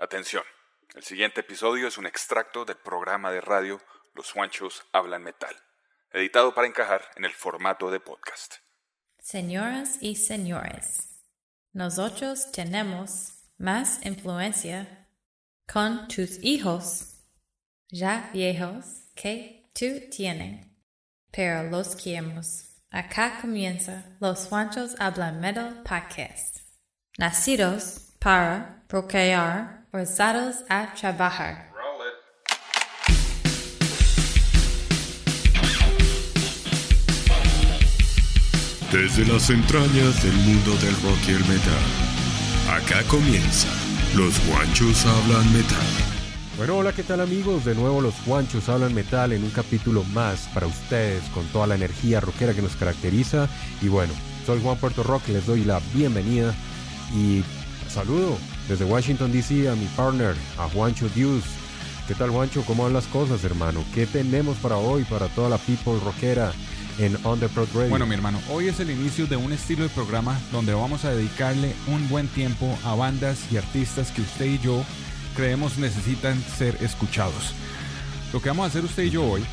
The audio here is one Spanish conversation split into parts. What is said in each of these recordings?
Atención, el siguiente episodio es un extracto del programa de radio Los Juanchos Hablan Metal, editado para encajar en el formato de podcast. Señoras y señores, nosotros tenemos más influencia con tus hijos ya viejos que tú tienen, pero los queremos. Acá comienza Los Juanchos Hablan Metal Podcast. Nacidos para procrear, forzados a trabajar. Desde las entrañas del mundo del rock y el metal, acá comienza Los Guanchos Hablan Metal. Bueno, hola, ¿qué tal amigos? De nuevo los Guanchos hablan metal en un capítulo más para ustedes con toda la energía rockera que nos caracteriza. Y bueno, soy Juan Puerto Rock, les doy la bienvenida y saludo desde Washington DC a mi partner, a Juancho Dios. ¿Qué tal Juancho? ¿Cómo van las cosas, hermano? ¿Qué tenemos para hoy, para toda la people rockera en On The Prod Radio? Bueno, mi hermano, hoy es el inicio de un estilo de programa donde vamos a dedicarle un buen tiempo a bandas y artistas que usted y yo creemos necesitan ser escuchados. Lo que vamos a hacer usted y yo hoy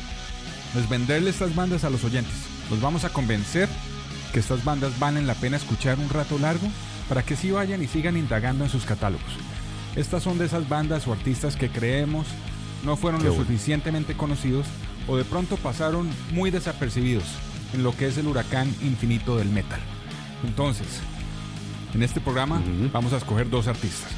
es venderle estas bandas a los oyentes. Los vamos a convencer que estas bandas valen la pena escuchar un rato largo para que sí vayan y sigan indagando en sus catálogos. Estas son de esas bandas o artistas que creemos no fueron Qué lo bueno. suficientemente conocidos o de pronto pasaron muy desapercibidos en lo que es el huracán infinito del metal. Entonces, en este programa vamos a escoger dos artistas,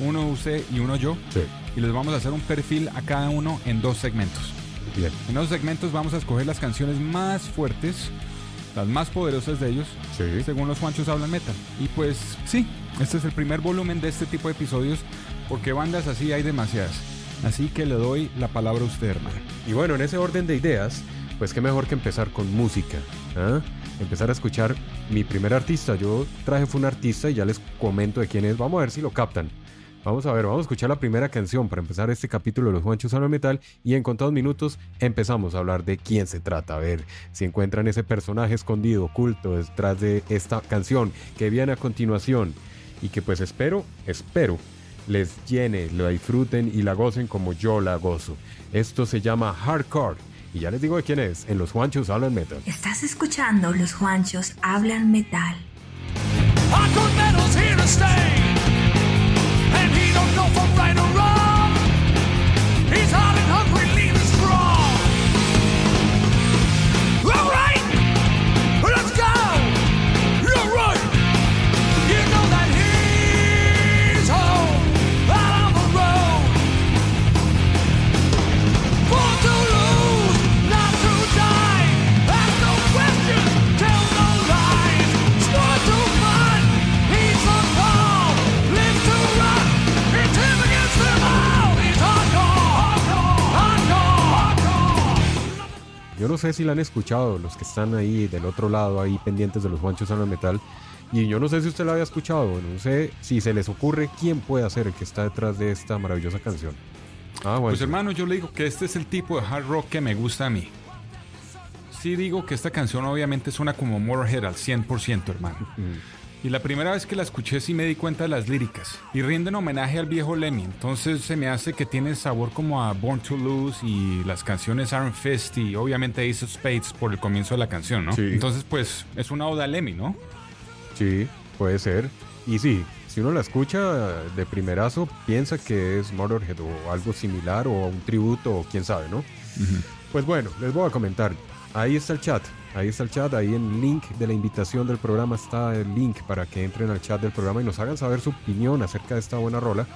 uno usted y uno yo, Sí, y les vamos a hacer un perfil a cada uno en dos segmentos. bien. En esos segmentos vamos a escoger las canciones más fuertes, las más poderosas de ellos, Sí. según los Juanchos hablan metal. Y pues sí, este es el primer volumen de este tipo de episodios, porque bandas así hay demasiadas. Así que le doy la palabra a usted, hermano. Y bueno, en ese orden de ideas, pues qué mejor que empezar con música. ¿ah? Empezar a escuchar mi primer artista. Yo traje fue un artista y ya les comento de quién es. Vamos a ver si lo captan. Vamos a ver, vamos a escuchar la primera canción para empezar este capítulo de los Juanchos Hablan Metal y en contados minutos empezamos a hablar de quién se trata, a ver si encuentran ese personaje escondido, oculto detrás de esta canción que viene a continuación y que pues espero, espero les llene, la disfruten y la gocen como yo la gozo. Esto se llama Hardcore y ya les digo de quién es, en los Juanchos Hablan Metal. Estás escuchando Los Juanchos Hablan Metal. Hardcore metal's here to stay. Know from right or wrong. Sé si la han escuchado, los que están ahí del otro lado, ahí pendientes de los Juanchos Hablan Metal. Y yo no sé si usted la había escuchado, no sé si se les ocurre quién puede ser el que está detrás de esta maravillosa canción. Ah, bueno. Pues hermano, yo le digo que este es el tipo de hard rock que me gusta a mí. Sí digo que esta canción obviamente suena como Motorhead al 100%, hermano. Y la primera vez que la escuché sí me di cuenta de las líricas. Y rinden homenaje al viejo Lemmy. Entonces se me hace que tiene sabor como a Born to Lose y las canciones Iron Fist y obviamente Ace of Spades por el comienzo de la canción, ¿no? Sí. Entonces pues es una oda a Lemmy, ¿no? Sí, puede ser. Y sí, si uno la escucha de primerazo, piensa que es Motorhead o algo similar o un tributo o quién sabe, ¿no? Pues bueno, les voy a comentar. Ahí está el chat. Ahí está el chat. Ahí en el link de la invitación del programa está el link para que entren al chat del programa y nos hagan saber su opinión acerca de esta buena rola.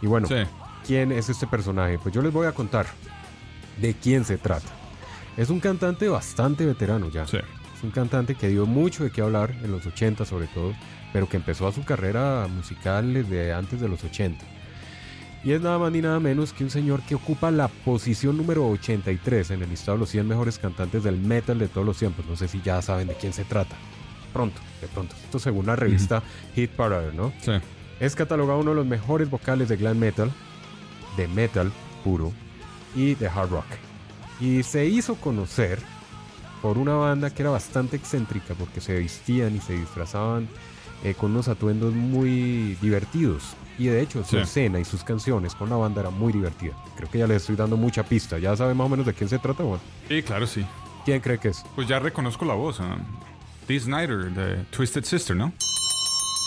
Y bueno, Sí. ¿quién es este personaje? Pues yo les voy a contar de quién se trata. Es un cantante bastante veterano ya. Sí. Es un cantante que dio mucho de qué hablar en los 80 sobre todo, pero que empezó a su carrera musical desde antes de los 80. Y es nada más ni nada menos que un señor que ocupa la posición número 83 en el listado de los 100 mejores cantantes del metal de todos los tiempos. No sé si ya saben de quién se trata. Pronto, de pronto. Esto según la revista Hit Parade, ¿no? Sí. Es catalogado uno de los mejores vocales de glam metal, de metal puro y de hard rock. Y se hizo conocer por una banda que era bastante excéntrica porque se vestían y se disfrazaban eh, con unos atuendos muy divertidos. Y de hecho, su Sí. escena y sus canciones con la banda era muy divertida. Creo que ya le estoy dando mucha pista. ¿Ya sabe más o menos de quién se trata? Bueno, Sí, claro, sí. ¿quién cree que es? Pues ya reconozco la voz. ah. Dee Snyder, de Twisted Sister, ¿no?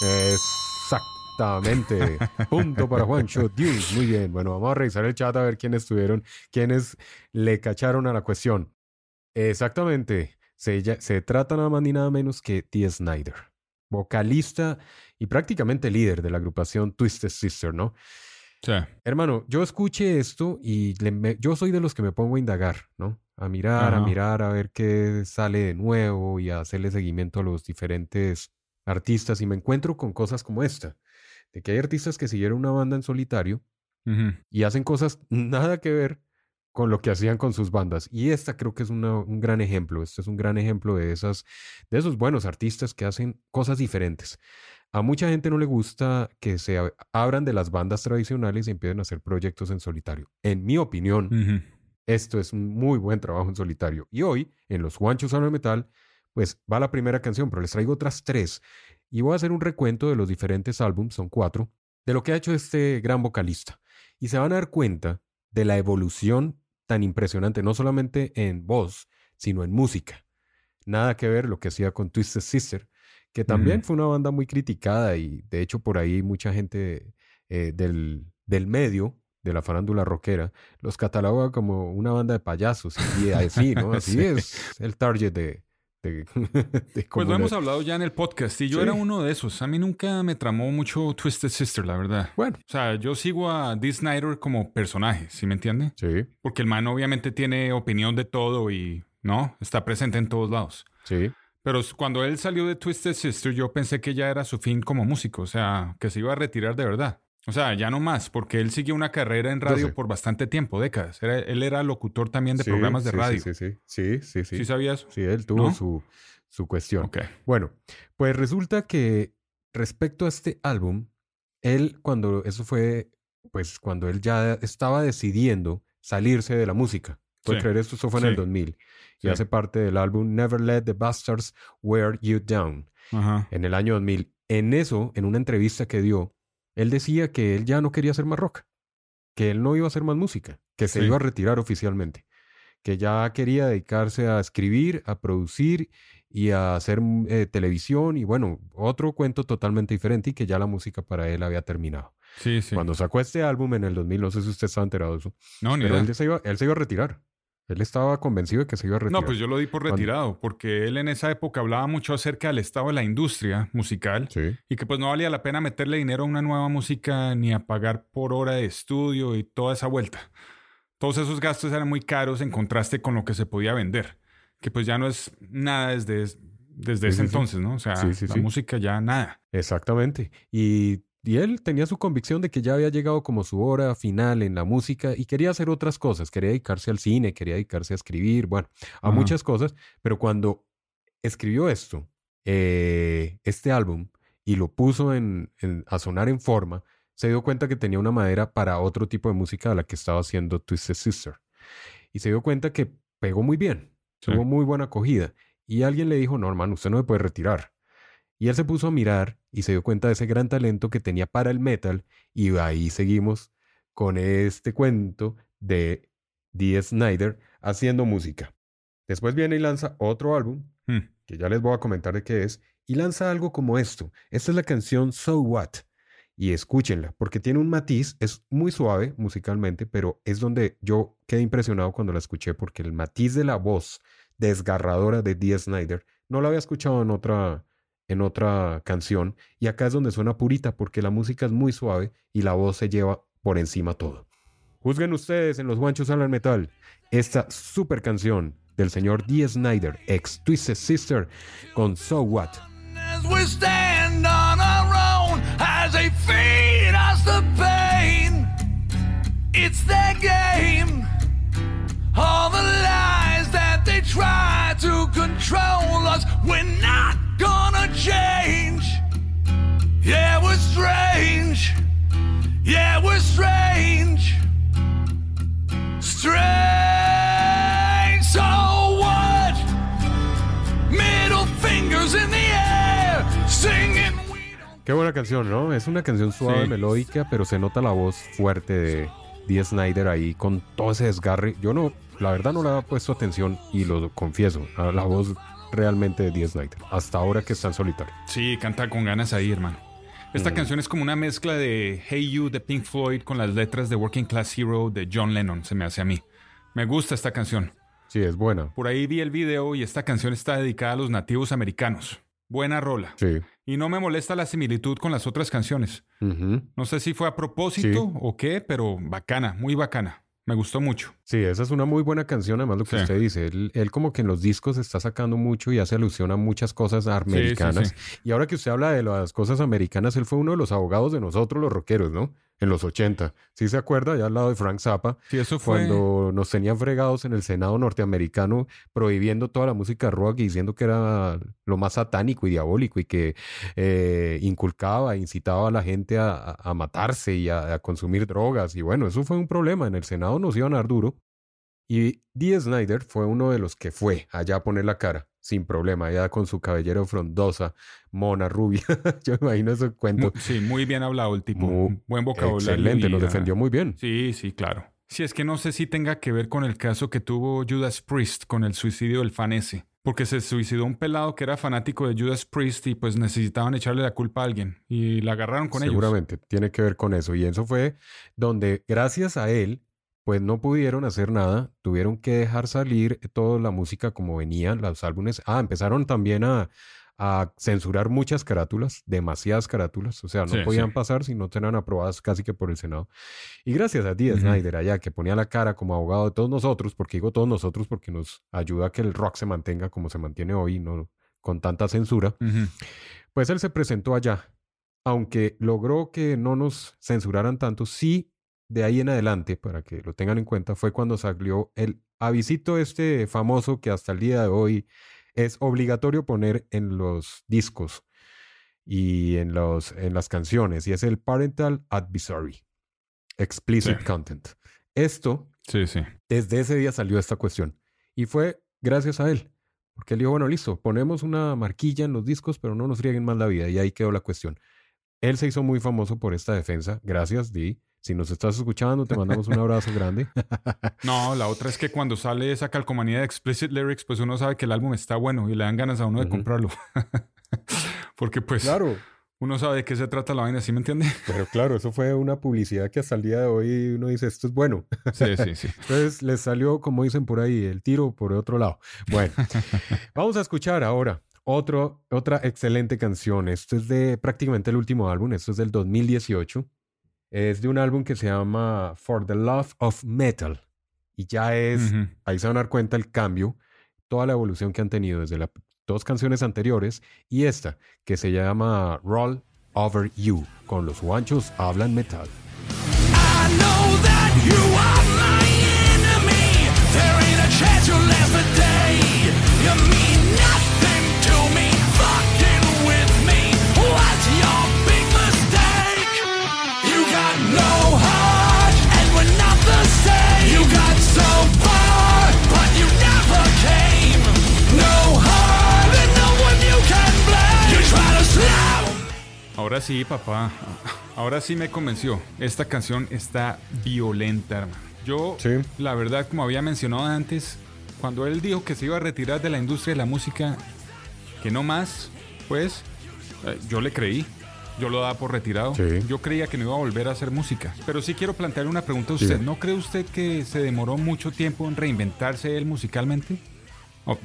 Exactamente. Punto para Juancho. Dios, muy bien. Bueno, vamos a revisar el chat a ver quiénes estuvieron, quiénes le cacharon a la cuestión. Exactamente. Se, se trata nada más ni nada menos que Dee Snyder, vocalista y prácticamente líder de la agrupación Twisted Sister, ¿no? Sí. Hermano, yo escuché esto y le me- yo soy de los que me pongo a indagar, ¿no? A mirar, a mirar, a ver qué sale de nuevo y a hacerle seguimiento a los diferentes artistas y me encuentro con cosas como esta, de que hay artistas que siguieron una banda en solitario y hacen cosas nada que ver con lo que hacían con sus bandas. Y esta creo que es una- un gran ejemplo. Este es un gran ejemplo de esas, de esos buenos artistas que hacen cosas diferentes. A mucha gente no le gusta que se ab- abran de las bandas tradicionales y empiecen a hacer proyectos en solitario. En mi opinión, esto es un muy buen trabajo en solitario. Y hoy, en Los Juanchos Hablan Metal, pues va la primera canción, pero les traigo otras tres. Y voy a hacer un recuento de los diferentes álbums, son cuatro, de lo que ha hecho este gran vocalista. Y se van a dar cuenta de la evolución tan impresionante, no solamente en voz, sino en música. Nada que ver lo que hacía con Twisted Sister, que también fue una banda muy criticada y de hecho por ahí mucha gente eh, del, del medio, de la farándula rockera, los cataloga como una banda de payasos y así, ¿no? Así Sí. es el target de... de, de Pues lo hemos hablado ya en el podcast y yo Sí. era uno de esos. A mí nunca me tramó mucho Twisted Sister, la verdad. Bueno, O sea, yo sigo a Dee Snyder como personaje, ¿sí me entiende? sí, Porque el man obviamente tiene opinión de todo y, ¿no? Está presente en todos lados. sí. Pero cuando él salió de Twisted Sister, yo pensé que ya era su fin como músico, o sea, que se iba a retirar de verdad. O sea, ya no más, porque él siguió una carrera en radio por bastante tiempo, décadas. Era- él era locutor también de Sí, programas de sí, radio. Sí, sí, sí, sí, sí, sí. ¿Sí sabías? Sí, él tuvo ¿No? su, su cuestión. Ok. Bueno, pues resulta que respecto a este álbum, él cuando eso fue, pues cuando él ya estaba decidiendo salirse de la música. ¿Puedes creer esto? Eso fue en el Sí. 2000. Y hace parte del álbum Never Let the Bastards Wear You Down Ajá. en el año 2000. En eso, en una entrevista que dio, él decía que él ya no quería hacer más rock, que él no iba a hacer más música, que se Sí. iba a retirar oficialmente, que ya quería dedicarse a escribir, a producir y a hacer mm, eh, televisión y bueno, otro cuento totalmente diferente y que ya la música para él había terminado. Sí, sí. Cuando sacó este álbum en el 2000, no sé si usted estaba enterado de eso, No, ni pero él se, iba, él se iba a retirar. Él estaba convencido de que se iba a retirar. No, pues yo lo di por retirado, porque él en esa época hablaba mucho acerca del estado de la industria musical Sí. y que pues no valía la pena meterle dinero a una nueva música ni a pagar por hora de estudio y toda esa vuelta. Todos esos gastos eran muy caros en contraste con lo que se podía vender, que pues ya no es nada desde, desde Sí, ese sí, entonces, ¿no? O sea, la música ya nada. Exactamente. Y, y él tenía su convicción de que ya había llegado como su hora final en la música y quería hacer otras cosas. Quería dedicarse al cine, quería dedicarse a escribir, bueno, a Ajá. muchas cosas. Pero cuando escribió esto, eh, este álbum, y lo puso en, en- a sonar en forma, se dio cuenta que tenía una madera para otro tipo de música a la que estaba haciendo Twisted Sister. Y se dio cuenta que pegó muy bien, Sí. tuvo muy buena acogida. Y alguien le dijo, no, hermano, usted no se puede retirar. Y él se puso a mirar y se dio cuenta de ese gran talento que tenía para el metal. Y ahí seguimos con este cuento de Dee Snyder haciendo música. Después viene y lanza otro álbum, Hmm. que ya les voy a comentar de qué es, y lanza algo como esto. Esta es la canción So What. Y escúchenla, porque tiene un matiz, es muy suave musicalmente, pero es donde yo quedé impresionado cuando la escuché, porque el matiz de la voz desgarradora de Dee Snyder no la había escuchado en otra, en otra canción, y acá es donde suena purita, porque la música es muy suave y la voz se lleva por encima todo. Juzguen ustedes en los guanchos al metal esta super canción del señor Dee Snyder, ex Twisted Sister, con So What. All the lies that they try to control us, we're not change. Yeah, we're strange. Yeah, we're strange. Strange. So what? Middle fingers in the air, singing. Qué buena canción, ¿no? Es una canción suave, Sí. melódica, pero se nota la voz fuerte de Dee Snyder ahí con todo ese desgarre. Yo no, la verdad no le había puesto atención y lo confieso, la voz realmente de Dee Snyder, hasta ahora que está en solitario. Sí, canta con ganas ahí, hermano. Esta canción es como una mezcla de Hey You de Pink Floyd con las letras de Working Class Hero de John Lennon, se me hace a mí. Me gusta esta canción. Sí, es buena. Por ahí vi el video y esta canción está dedicada a los nativos americanos. Buena rola. Sí. Y no me molesta la similitud con las otras canciones. No sé si fue a propósito Sí. o qué, pero bacana, muy bacana. Me gustó mucho. Sí, esa es una muy buena canción, además lo que Sí. usted dice. Él, él como que en los discos está sacando mucho y hace alusión a muchas cosas americanas. Y ahora que usted habla de las cosas americanas, él fue uno de los abogados de nosotros los rockeros, ¿no? En los 80. ¿Sí se acuerda? Ya al lado de Frank Zappa. Sí, eso fue. Cuando nos tenían fregados en el Senado norteamericano prohibiendo toda la música rock y diciendo que era lo más satánico y diabólico y que eh, inculcaba, incitaba a la gente a matarse y a, a consumir drogas. Y bueno, eso fue un problema. En el Senado nos iban a dar duro. Y Dee Snyder fue uno de los que fue allá a poner la cara, sin problema, allá con su cabellera frondosa, mona, rubia. Yo me imagino ese cuento. Sí, muy bien hablado el tipo. Mu- Buen vocabulario. Excelente, y, ah, defendió muy bien. Sí, sí, claro. Sí, es que no sé si tenga que ver con el caso que tuvo Judas Priest con el suicidio del fan ese. Porque se suicidó un pelado que era fanático de Judas Priest y pues necesitaban echarle la culpa a alguien. Y la agarraron con ellos. Seguramente tiene que ver con eso. Y eso fue donde, gracias a él, pues no pudieron hacer nada. Tuvieron que dejar salir toda la música como venían, los álbumes. Ah, empezaron también a, a censurar muchas carátulas, demasiadas carátulas. O sea, no Sí, podían sí. pasar si no eran aprobadas casi que por el Senado. Y gracias a Dee Ujú. Snyder allá, que ponía la cara como abogado de todos nosotros, porque digo todos nosotros porque nos ayuda a que el rock se mantenga como se mantiene hoy, no con tanta censura. Pues él se presentó allá. Aunque logró que no nos censuraran tanto, sí, de ahí en adelante, para que lo tengan en cuenta, fue cuando salió el avisito este famoso que hasta el día de hoy es obligatorio poner en los discos y en, los, en las canciones, y es el Parental Advisory, Explicit Sí. Content. Esto Sí, sí. desde ese día salió esta cuestión. Y fue gracias a él. Porque él dijo, bueno, listo, ponemos una marquilla en los discos, pero no nos frieguen más la vida. Y ahí quedó la cuestión. Él se hizo muy famoso por esta defensa. Gracias, Di. Si nos estás escuchando, te mandamos un abrazo grande. No, la otra es que cuando sale esa calcomanía de Explicit Lyrics, pues uno sabe que el álbum está bueno y le dan ganas a uno de comprarlo. Porque pues claro. uno sabe de qué se trata la vaina, ¿sí me entiende? Pero claro, eso fue una publicidad que hasta el día de hoy uno dice, esto es bueno. Sí, sí, sí. Entonces les salió, como dicen por ahí, el tiro por otro lado. Bueno, vamos a escuchar ahora otro, otra excelente canción. Esto es de prácticamente el último álbum, esto es del 2018. Es de un álbum que se llama For the Love of Metal. Y ya es, Ujú. ahí se van a dar cuenta el cambio, toda la evolución que han tenido desde las dos canciones anteriores y esta, que se llama Roll Over You, con los guanchos hablan metal. I know that you are my enemy. There ain't a chance you'll day. You Ahora sí, papá. Ahora sí me convenció. Esta canción está violenta, hermano. Yo, Sí. la verdad, como había mencionado antes, cuando él dijo que se iba a retirar de la industria de la música, que no más, pues eh, yo le creí. Yo lo daba por retirado. Sí. Yo creía que no iba a volver a hacer música. Pero sí quiero plantearle una pregunta a usted. Sí. ¿No cree usted que se demoró mucho tiempo en reinventarse él musicalmente?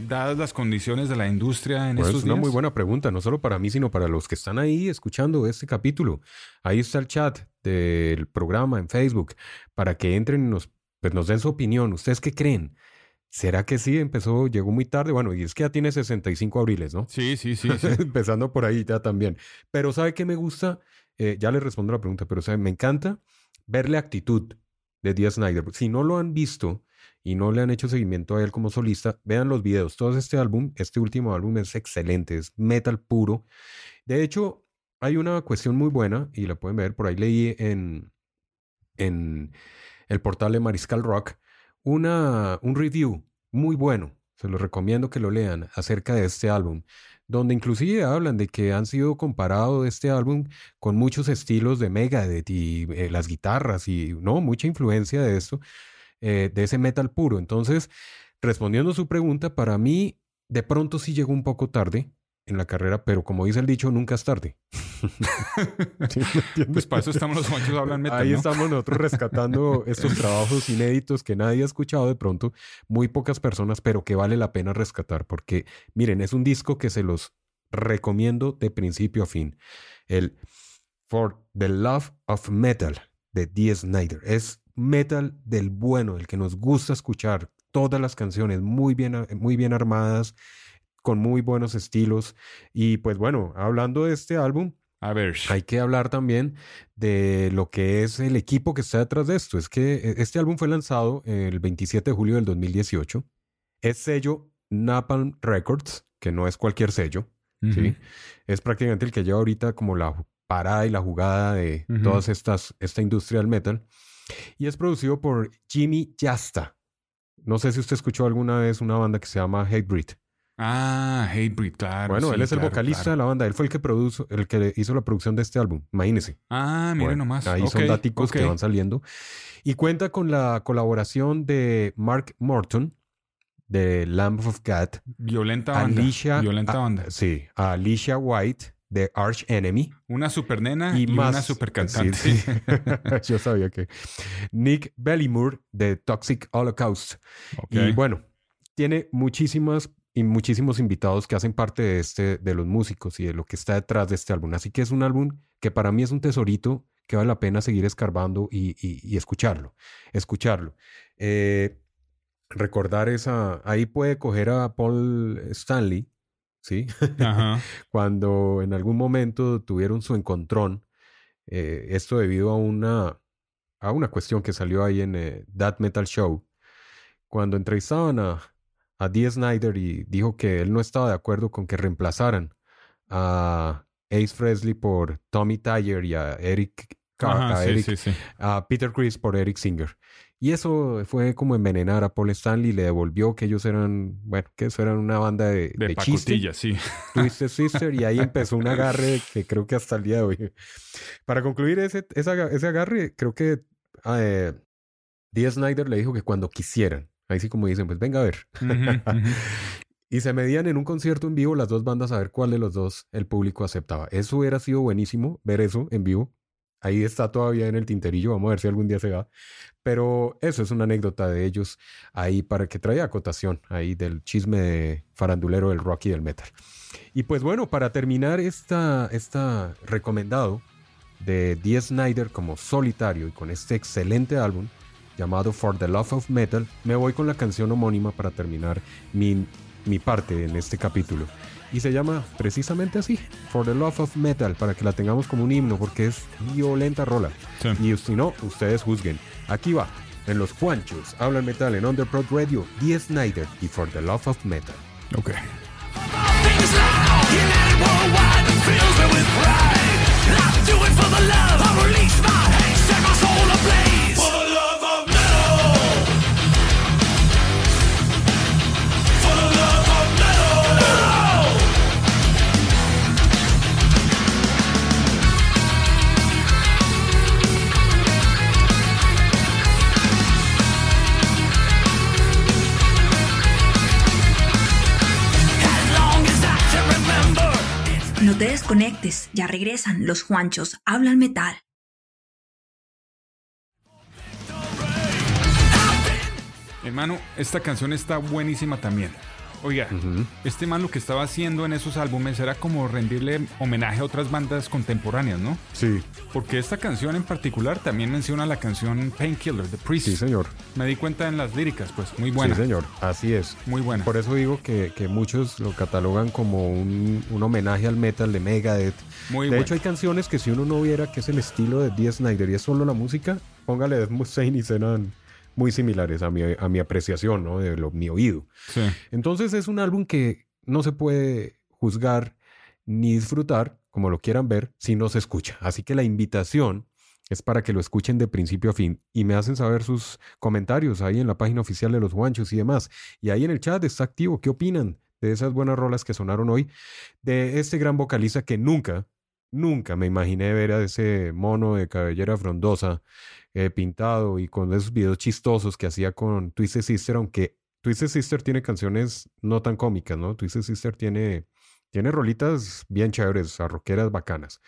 Dadas las condiciones de la industria en Pues estos es una días. muy buena pregunta, no solo para mí, sino para los que están ahí escuchando este capítulo. Ahí está el chat del programa en Facebook para que entren y nos, pues nos den su opinión. ¿Ustedes qué creen? ¿Será que sí empezó, llegó muy tarde? Bueno, y es que ya tiene 65 abriles, ¿no? Sí, sí, sí. sí. Empezando por ahí ya también. Pero ¿sabe qué me gusta? Eh, ya le respondo la pregunta, pero ¿sabe? me encanta verle actitud de Dee Snyder. Si no lo han visto y no le han hecho seguimiento a él como solista, vean los videos. Todo este álbum, este último álbum es excelente, es metal puro. De hecho, hay una cuestión muy buena y la pueden ver, por ahí leí en, en el portal de Mariscal Rock una, un review muy bueno. Se los recomiendo que lo lean acerca de este álbum donde inclusive hablan de que han sido comparado este álbum con muchos estilos de Megadeth y eh, las guitarras y no, mucha influencia de esto, eh, de ese metal puro. Entonces, respondiendo a su pregunta, para mí de pronto sí llegó un poco tarde en la carrera, pero como dice el dicho, nunca es tarde. ¿Sí me entiendes? Pues para eso estamos los Juanchos hablan metal, Ahí ¿no? estamos nosotros rescatando estos trabajos inéditos que nadie ha escuchado de pronto, muy pocas personas, pero que vale la pena rescatar, porque miren, es un disco que se los recomiendo de principio a fin. El For the Love of Metal de Dee Snyder. Es metal del bueno, el que nos gusta escuchar. Todas las canciones muy bien, muy bien armadas, con muy buenos estilos. Y pues bueno, hablando de este álbum, A ver. hay que hablar también de lo que es el equipo que está detrás de esto. Es que eh, este álbum fue lanzado el 27 de julio del 2018. Es sello Napalm Records, que no es cualquier sello. ¿sí? Es prácticamente el que lleva ahorita como la parada y la jugada de Ujú. todas estas, esta industria del metal. Y es producido por Jimmy Yasta. No sé si usted escuchó alguna vez una banda que se llama Hatebreed. Ah, Hatebreed, claro. bueno, sí, él es el vocalista claro. de la banda. Él fue el que produjo, el que hizo la producción de este álbum. Imagínese. Ah, mire Bueno, nomás. Ahí son Ok, daticos que van saliendo. Y cuenta con la colaboración de Mark Morton, de Lamb of God, Violenta banda. Alicia, Violenta a- banda. sí, a Alicia White, de Arch Enemy. Una super nena y, y, más. una super cantante. Sí, sí. Yo sabía que. Nick Bellymore, de Toxic Holocaust. Y bueno, tiene muchísimas y muchísimos invitados que hacen parte de este, de los músicos y de lo que está detrás de este álbum. Así que es un álbum que para mí es un tesorito que vale la pena seguir escarbando y, y- y escucharlo. Escucharlo. Eh, recordar esa. Ahí puede coger a Paul Stanley, ¿sí? Ajá. Cuando en algún momento tuvieron su encontrón. eh, esto debido a una, a una cuestión que salió ahí en eh, That Metal Show. Cuando entrevistaban a, a Dee Snyder y dijo que él no estaba de acuerdo con que reemplazaran a Ace Frehley por Tommy Tyler y a Eric, Carr- Ajá, a, sí, Eric- sí, sí. a Peter Chris por Eric Singer. Y eso fue como envenenar a Paul Stanley y le devolvió que ellos eran, bueno, que eso eran una banda de, De, de sí. Twisted Sister y ahí empezó un agarre que creo que hasta el día de hoy. Para concluir ese, ese, aga- ese agarre, creo que eh, Dee Snyder le dijo que cuando quisieran, ahí sí como dicen, pues venga a ver. Y se medían en un concierto en vivo las dos bandas a ver cuál de los dos el público aceptaba. Eso hubiera sido buenísimo, ver eso en vivo. Ahí está todavía en el tinterillo, vamos a ver si algún día se va. Pero eso es una anécdota de ellos ahí para que traiga acotación ahí del chisme de farandulero del rock y del metal. Y pues bueno, para terminar esta, esta recomendado de Dee Snyder como solitario y con este excelente álbum llamado For the Love of Metal, me voy con la canción homónima para terminar mi, mi parte en este capítulo. Y se llama precisamente así, For the Love of Metal, para que la tengamos como un himno, porque es violenta rola. Sí. Y si no, ustedes juzguen. Aquí va, en los Juanchos, hablan metal en Underprod Radio, Dee Snyder y For the Love of Metal. Ok. Desconectes, ya regresan los Juanchos, hablan metal. Hermano, esta canción está buenísima también. Oiga, este man lo que estaba haciendo en esos álbumes era como rendirle homenaje a otras bandas contemporáneas, ¿no? Sí, Porque esta canción en particular también menciona la canción Painkiller de Priest. sí, señor. Me di cuenta en las líricas, pues muy buena. Sí, señor. Así es. Muy buena. Por eso digo que, que muchos lo catalogan como un, un homenaje al metal de Megadeth. Muy de hecho, hay canciones que si uno no viera que es el estilo de Dee Snyder y es solo la música, póngale Death Mustaine y serán muy similares a mi, a mi apreciación, ¿no? De lo, mi oído. Sí. Entonces es un álbum que no se puede juzgar ni disfrutar, como lo quieran ver, si no se escucha. Así que la invitación es para que lo escuchen de principio a fin y me hacen saber sus comentarios ahí en la página oficial de los guanchos y demás. Y ahí en el chat está activo, ¿qué opinan de esas buenas rolas que sonaron hoy, de este gran vocalista que nunca, nunca me imaginé ver a ese mono de cabellera frondosa eh, pintado y con esos videos chistosos que hacía con Twisted Sister, aunque Twisted Sister tiene canciones no tan cómicas, ¿no? Twisted Sister tiene, tiene rolitas bien chéveres, rockeras bacanas.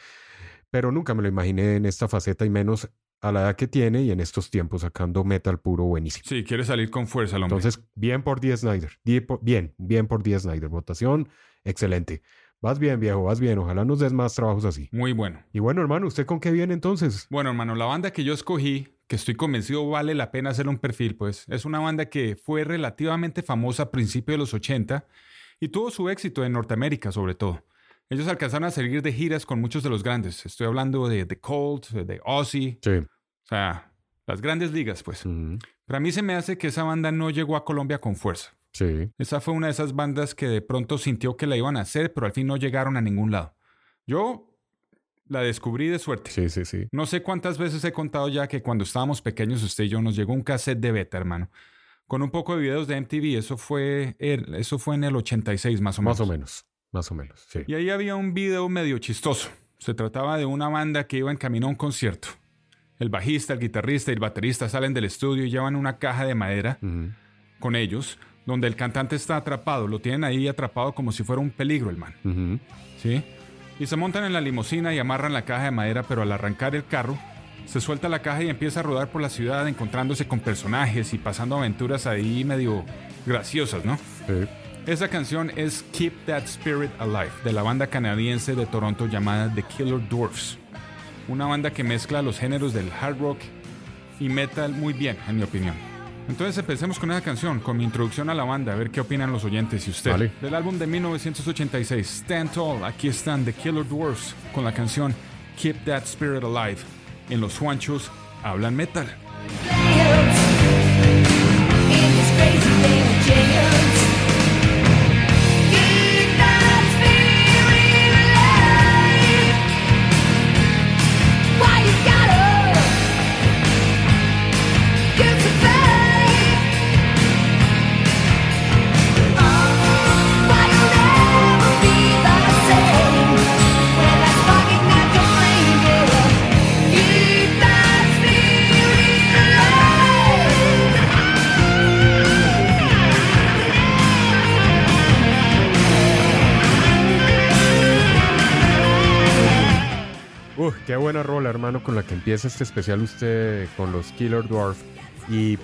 Pero nunca me lo imaginé en esta faceta y menos a la edad que tiene y en estos tiempos sacando metal puro buenísimo. Sí, quiere salir con fuerza el hombre. Entonces, bien por D. Snyder. Bien, bien por D. Snyder. Votación, excelente. Vas bien, viejo, vas bien. Ojalá nos des más trabajos así. Muy bueno. Y bueno, hermano, ¿usted con qué viene entonces? Bueno, hermano, la banda que yo escogí, que estoy convencido vale la pena hacer un perfil, pues es una banda que fue relativamente famosa a principios de los 80 y tuvo su éxito en Norteamérica, sobre todo. Ellos alcanzaron a salir de giras con muchos de los grandes. Estoy hablando de The Cold, de Ozzy, Sí. o sea, las grandes ligas, pues. Ujú. Pero a mí se me hace que esa banda no llegó a Colombia con fuerza. Sí. Esa fue una de esas bandas que de pronto sintió que la iban a hacer, pero al fin no llegaron a ningún lado. Yo la descubrí de suerte. Sí, sí, sí. No sé cuántas veces he contado ya que cuando estábamos pequeños usted y yo nos llegó un cassette de beta, hermano. Con un poco de videos de MTV. Eso fue, el- eso fue en el 86 más o menos. Más o menos. Más o menos. Sí. Y ahí había un video medio chistoso. Se trataba de una banda que iba en camino a un concierto. El bajista, el guitarrista y el baterista salen del estudio y llevan una caja de madera con ellos, donde el cantante está atrapado. Lo tienen ahí atrapado como si fuera un peligro el man. ¿sí? Y se montan en la limusina y amarran la caja de madera, pero al arrancar el carro, se suelta la caja y empieza a rodar por la ciudad encontrándose con personajes y pasando aventuras ahí medio graciosas, ¿no? Sí. Esa canción es Keep That Spirit Alive, de la banda canadiense de Toronto llamada The Killer Dwarfs. Una banda que mezcla los géneros del hard rock y metal muy bien, en mi opinión. Entonces empecemos con esa canción, con mi introducción a la banda, a ver qué opinan los oyentes y usted. Vale. Del álbum de 1986, Stand Tall, aquí están The Killer Dwarfs con la canción Keep That Spirit Alive. En los Juanchos hablan metal. Qué buena rola, hermano, con la que empieza este especial usted con los Killer Dwarf. Y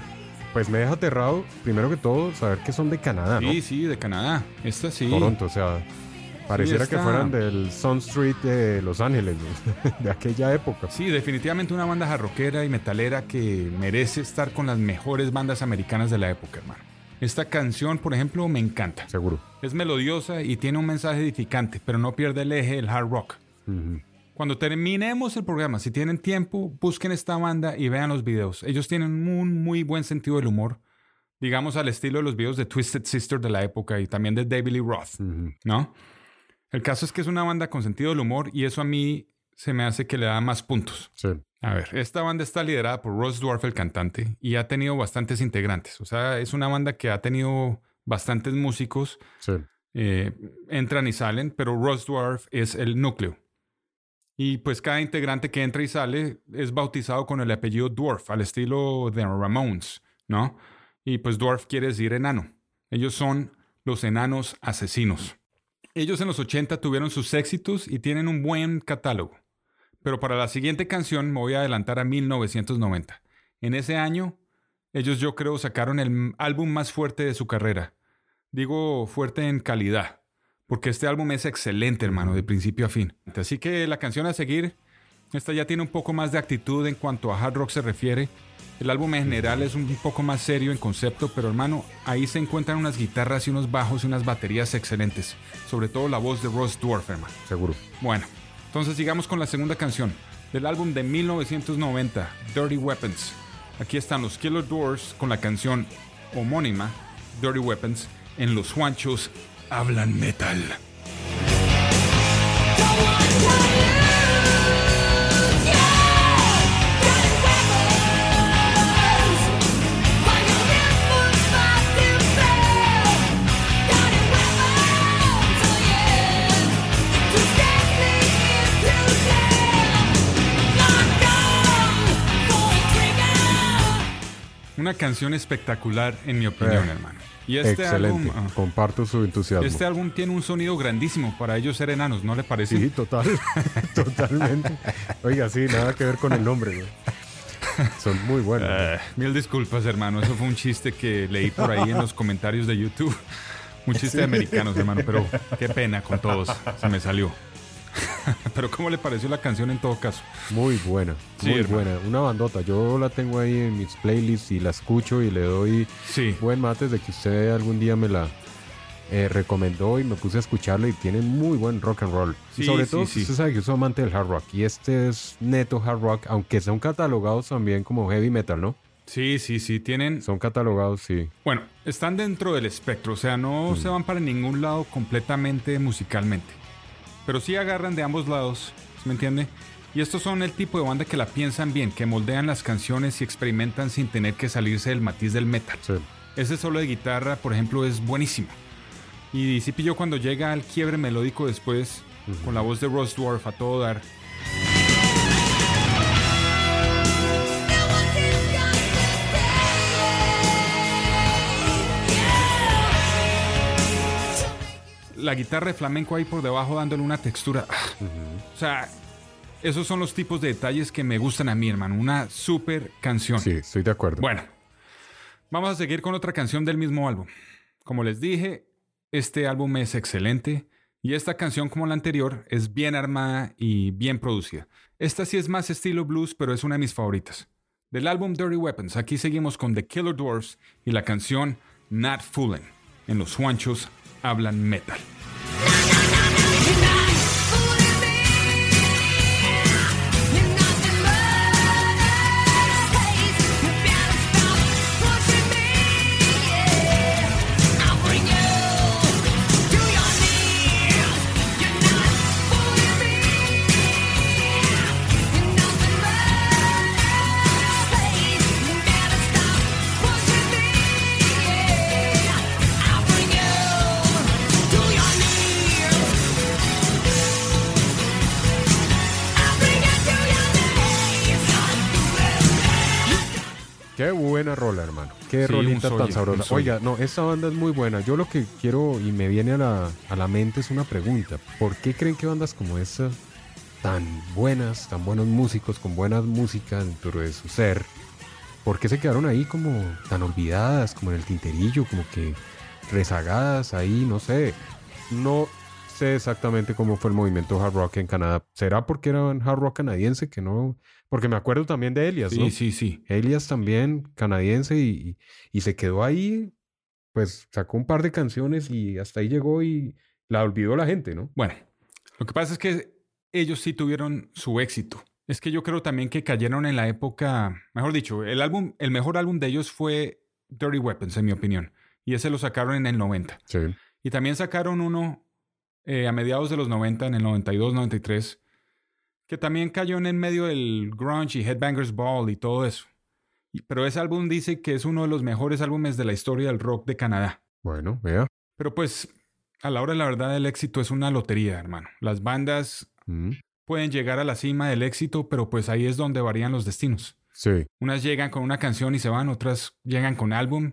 pues me deja aterrado, primero que todo, saber que son de Canadá, ¿no? Sí, sí, de Canadá. Esta sí. Toronto, o sea, pareciera que fueran del Sun Street de Los Ángeles, ¿no? de aquella época. Sí, definitivamente una banda jarroquera y metalera que merece estar con las mejores bandas americanas de la época, hermano. Esta canción, por ejemplo, me encanta. Seguro. Es melodiosa y tiene un mensaje edificante, pero no pierde el eje del hard rock. Ujú. Cuando terminemos el programa, si tienen tiempo, busquen esta banda y vean los videos. Ellos tienen un muy buen sentido del humor, digamos al estilo de los videos de Twisted Sister de la época y también de David Lee Roth. ¿no? El caso es que es una banda con sentido del humor y eso a mí se me hace que le da más puntos. Sí. A ver, esta banda está liderada por Ross Dwarf, el cantante, y ha tenido bastantes integrantes. O sea, es una banda que ha tenido bastantes músicos, Sí. eh, entran y salen, pero Ross Dwarf es el núcleo. Y pues cada integrante que entra y sale es bautizado con el apellido Dwarf, al estilo de Ramones, ¿no? Y pues Dwarf quiere decir enano. Ellos son los enanos asesinos. Ellos en los 80 tuvieron sus éxitos y tienen un buen catálogo. Pero para la siguiente canción me voy a adelantar a 1990. En ese año, ellos yo creo sacaron el álbum más fuerte de su carrera. Digo fuerte en calidad, porque este álbum es excelente, hermano, de principio a fin. Así que la canción a seguir, esta ya tiene un poco más de actitud en cuanto a hard rock se refiere. El álbum en general es un poco más serio en concepto, pero hermano, ahí se encuentran unas guitarras y unos bajos y unas baterías excelentes. Sobre todo la voz de Ross Dwarf, hermano. Seguro. Bueno, entonces sigamos con la segunda canción del álbum de 1990, Dirty Weapons. Aquí están los Killer Doors con la canción homónima, Dirty Weapons, en Los Juanchos hablan metal. Una canción espectacular, en mi opinión, eh. hermano. Y este Excelente. álbum. ah, Comparto su entusiasmo. este álbum tiene un sonido grandísimo para ellos ser enanos, ¿no le parece? Sí, total. Totalmente. Oiga, sí, nada que ver con el nombre, güey. Son muy buenos. Eh, mil disculpas, hermano. Eso fue un chiste que leí por ahí en los comentarios de YouTube. Un chiste de americanos, hermano, pero qué pena con todos. Se me salió. pero ¿cómo le pareció la canción en todo caso? Muy buena, Sí, muy hermano. buena. Una bandota. Yo la tengo ahí en mis playlists y la escucho y le doy Sí. buen mate de que usted algún día me la eh, recomendó y me puse a escucharla y tiene muy buen rock and roll. y sobre todo, usted sabe que yo soy amante del hard rock y este es neto hard rock, aunque son catalogados también como heavy metal, ¿no? Sí, sí, sí. Tienen. Son catalogados, sí. Bueno, están dentro del espectro. O sea, no se van para ningún lado completamente musicalmente. Pero sí agarran de ambos lados. ¿sí ¿Me entiende? Y estos son el tipo de banda que la piensan bien, que moldean las canciones y experimentan sin tener que salirse del matiz del metal. sí. Ese solo de guitarra, por ejemplo, es buenísimo. Y sí pilló cuando llega al quiebre melódico después, con la voz de Ross Dwarf a todo dar. La guitarra de flamenco ahí por debajo dándole una textura. Ah. O sea, esos son los tipos de detalles que me gustan a mí, hermano. Una super canción. Sí, estoy de acuerdo. Bueno, vamos a seguir con otra canción del mismo álbum. Como les dije, este álbum es excelente y esta canción, como la anterior, es bien armada y bien producida. Esta sí es más estilo blues, pero es una de mis favoritas. Del álbum Dirty Weapons, aquí seguimos con The Killer Dwarfs y la canción Not Foolin'. En los Juanchos hablan metal. Qué Sí, un rolita tan sabrosa. Oiga, no, esta banda es muy buena. Yo lo que quiero y me viene a la, a la mente es una pregunta. ¿Por qué creen que bandas como esta, tan buenas, tan buenos músicos, con buena música dentro de su ser, por qué se quedaron ahí como tan olvidadas, como en el tinterillo, como que rezagadas ahí, no sé. No sé exactamente cómo fue el movimiento hard rock en Canadá. ¿Será porque eran hard rock canadiense que no? Porque me acuerdo también de Elias, Sí, ¿no? sí, sí. Elias también, canadiense, y, y- y se quedó ahí, pues sacó un par de canciones y hasta ahí llegó y la olvidó la gente, ¿no? Bueno, lo que pasa es que ellos sí tuvieron su éxito. Es que yo creo también que cayeron en la época, mejor dicho, el álbum, el mejor álbum de ellos fue Dirty Weapons, en mi opinión. Y ese lo sacaron en el 90. Sí. Y también sacaron uno eh, a mediados de los 90, en el 92, 93, que también cayó en el medio del grunge y Headbangers Ball y todo eso. Pero ese álbum dice que es uno de los mejores álbumes de la historia del rock de Canadá. Bueno, vea. Pero pues, a la hora de la verdad, el éxito es una lotería, hermano. Las bandas Mm, pueden llegar a la cima del éxito, pero pues ahí es donde varían los destinos. Sí, Unas llegan con una canción y se van, otras llegan con álbum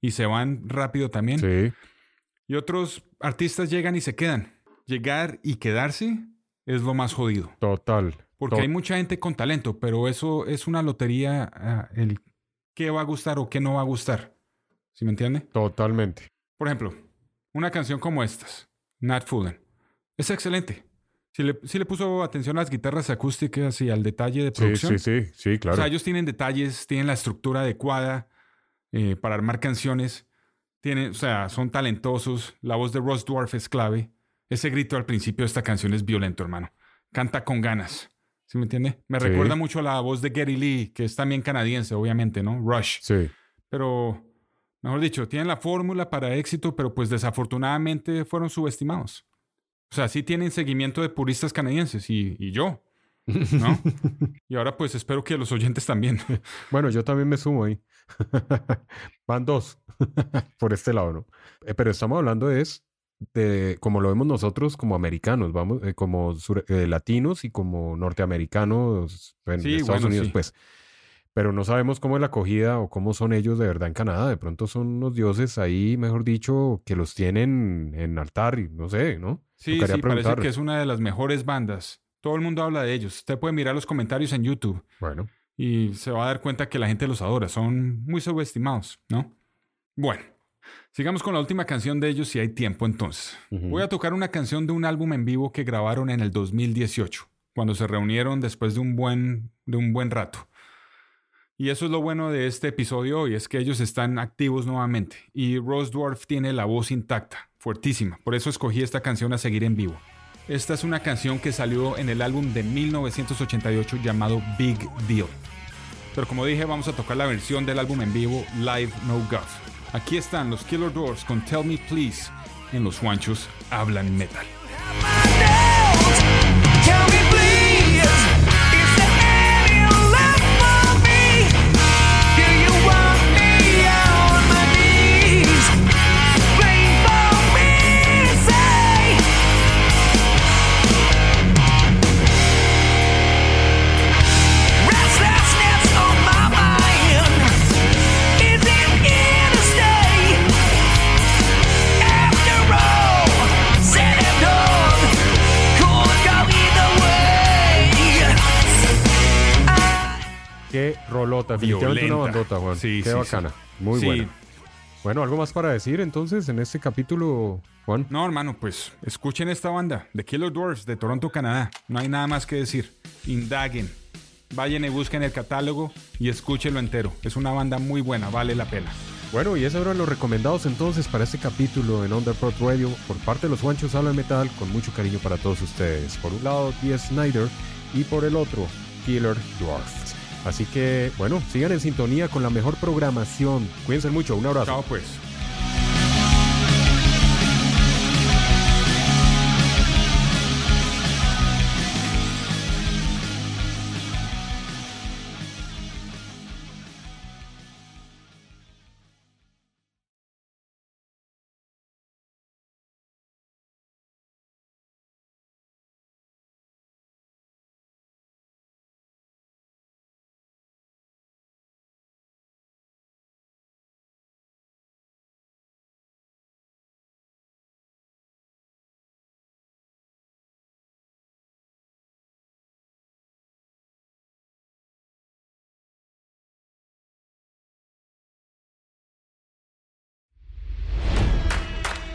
y se van rápido también. sí, Y otros artistas llegan y se quedan. Llegar y quedarse es lo más jodido. total. Porque To- hay mucha gente con talento, pero eso es una lotería, el qué va a gustar o qué no va a gustar. ¿Sí me entiende? Totalmente. Por ejemplo, una canción como estas, Not Foolin', es excelente. Si le, si le puso atención a las guitarras acústicas y al detalle de Sí, producción. sí, sí, sí, claro. O sea, ellos tienen detalles, tienen la estructura adecuada eh, para armar canciones. Tienen, o sea, son talentosos. La voz de Ross Dwarf es clave. Ese grito al principio de esta canción es violento, hermano. Canta con ganas. ¿Sí me entiende? Me Sí. recuerda mucho a la voz de Gary Lee, que es también canadiense, obviamente, ¿no? Rush. Sí, Pero, mejor dicho, tienen la fórmula para éxito, pero pues desafortunadamente fueron subestimados. O sea, sí tienen seguimiento de puristas canadienses y, y yo, ¿no? y ahora pues espero que los oyentes también. Bueno, yo también me sumo ahí. Van dos por este lado, ¿no? Eh, pero estamos hablando de, es de como lo vemos nosotros como americanos, vamos, eh, como sur- eh, latinos y como norteamericanos en Sí, Estados bueno, Unidos, sí. pues. pero no sabemos cómo es la acogida o cómo son ellos de verdad en Canadá. De pronto son unos dioses ahí, mejor dicho, que los tienen en altar y no sé, ¿no? Sí, sí, parece que es una de las mejores bandas. Todo el mundo habla de ellos. Usted puede mirar los comentarios en YouTube Bueno, y se va a dar cuenta que la gente los adora. Son muy subestimados, ¿no? Bueno, sigamos con la última canción de ellos si hay tiempo entonces. Voy a tocar una canción de un álbum en vivo que grabaron en el 2018, cuando se reunieron después de un buen, de un buen rato. Y eso es lo bueno de este episodio hoy, es que ellos están activos nuevamente. Y Rose Dwarf tiene la voz intacta, fuertísima. Por eso escogí esta canción a seguir en vivo. Esta es una canción que salió en el álbum de 1988 llamado Big Deal. Pero como dije, vamos a tocar la versión del álbum en vivo Live No Guff. Aquí están los Killer Doors con Tell Me Please en Los Juanchos Hablan Metal. Rolota, definitivamente una bandota, Juan. Sí, qué sí, bacana. Muy buena. Bueno, ¿algo más para decir entonces en este capítulo, Juan? No, hermano, pues escuchen esta banda, The Killer Dwarfs de Toronto, Canadá. No hay nada más que decir. Indaguen. Vayan y busquen el catálogo y escúchenlo entero. Es una banda muy buena, vale la pena. Bueno, y esos eran los recomendados entonces para este capítulo en Underprod Radio por parte de los Juanchos Habla Metal con mucho cariño para todos ustedes. Por un lado, D. Snyder y por el otro, Killer Dwarfs. Así que, bueno, sigan en sintonía con la mejor programación. Cuídense mucho, un abrazo. Chao, pues.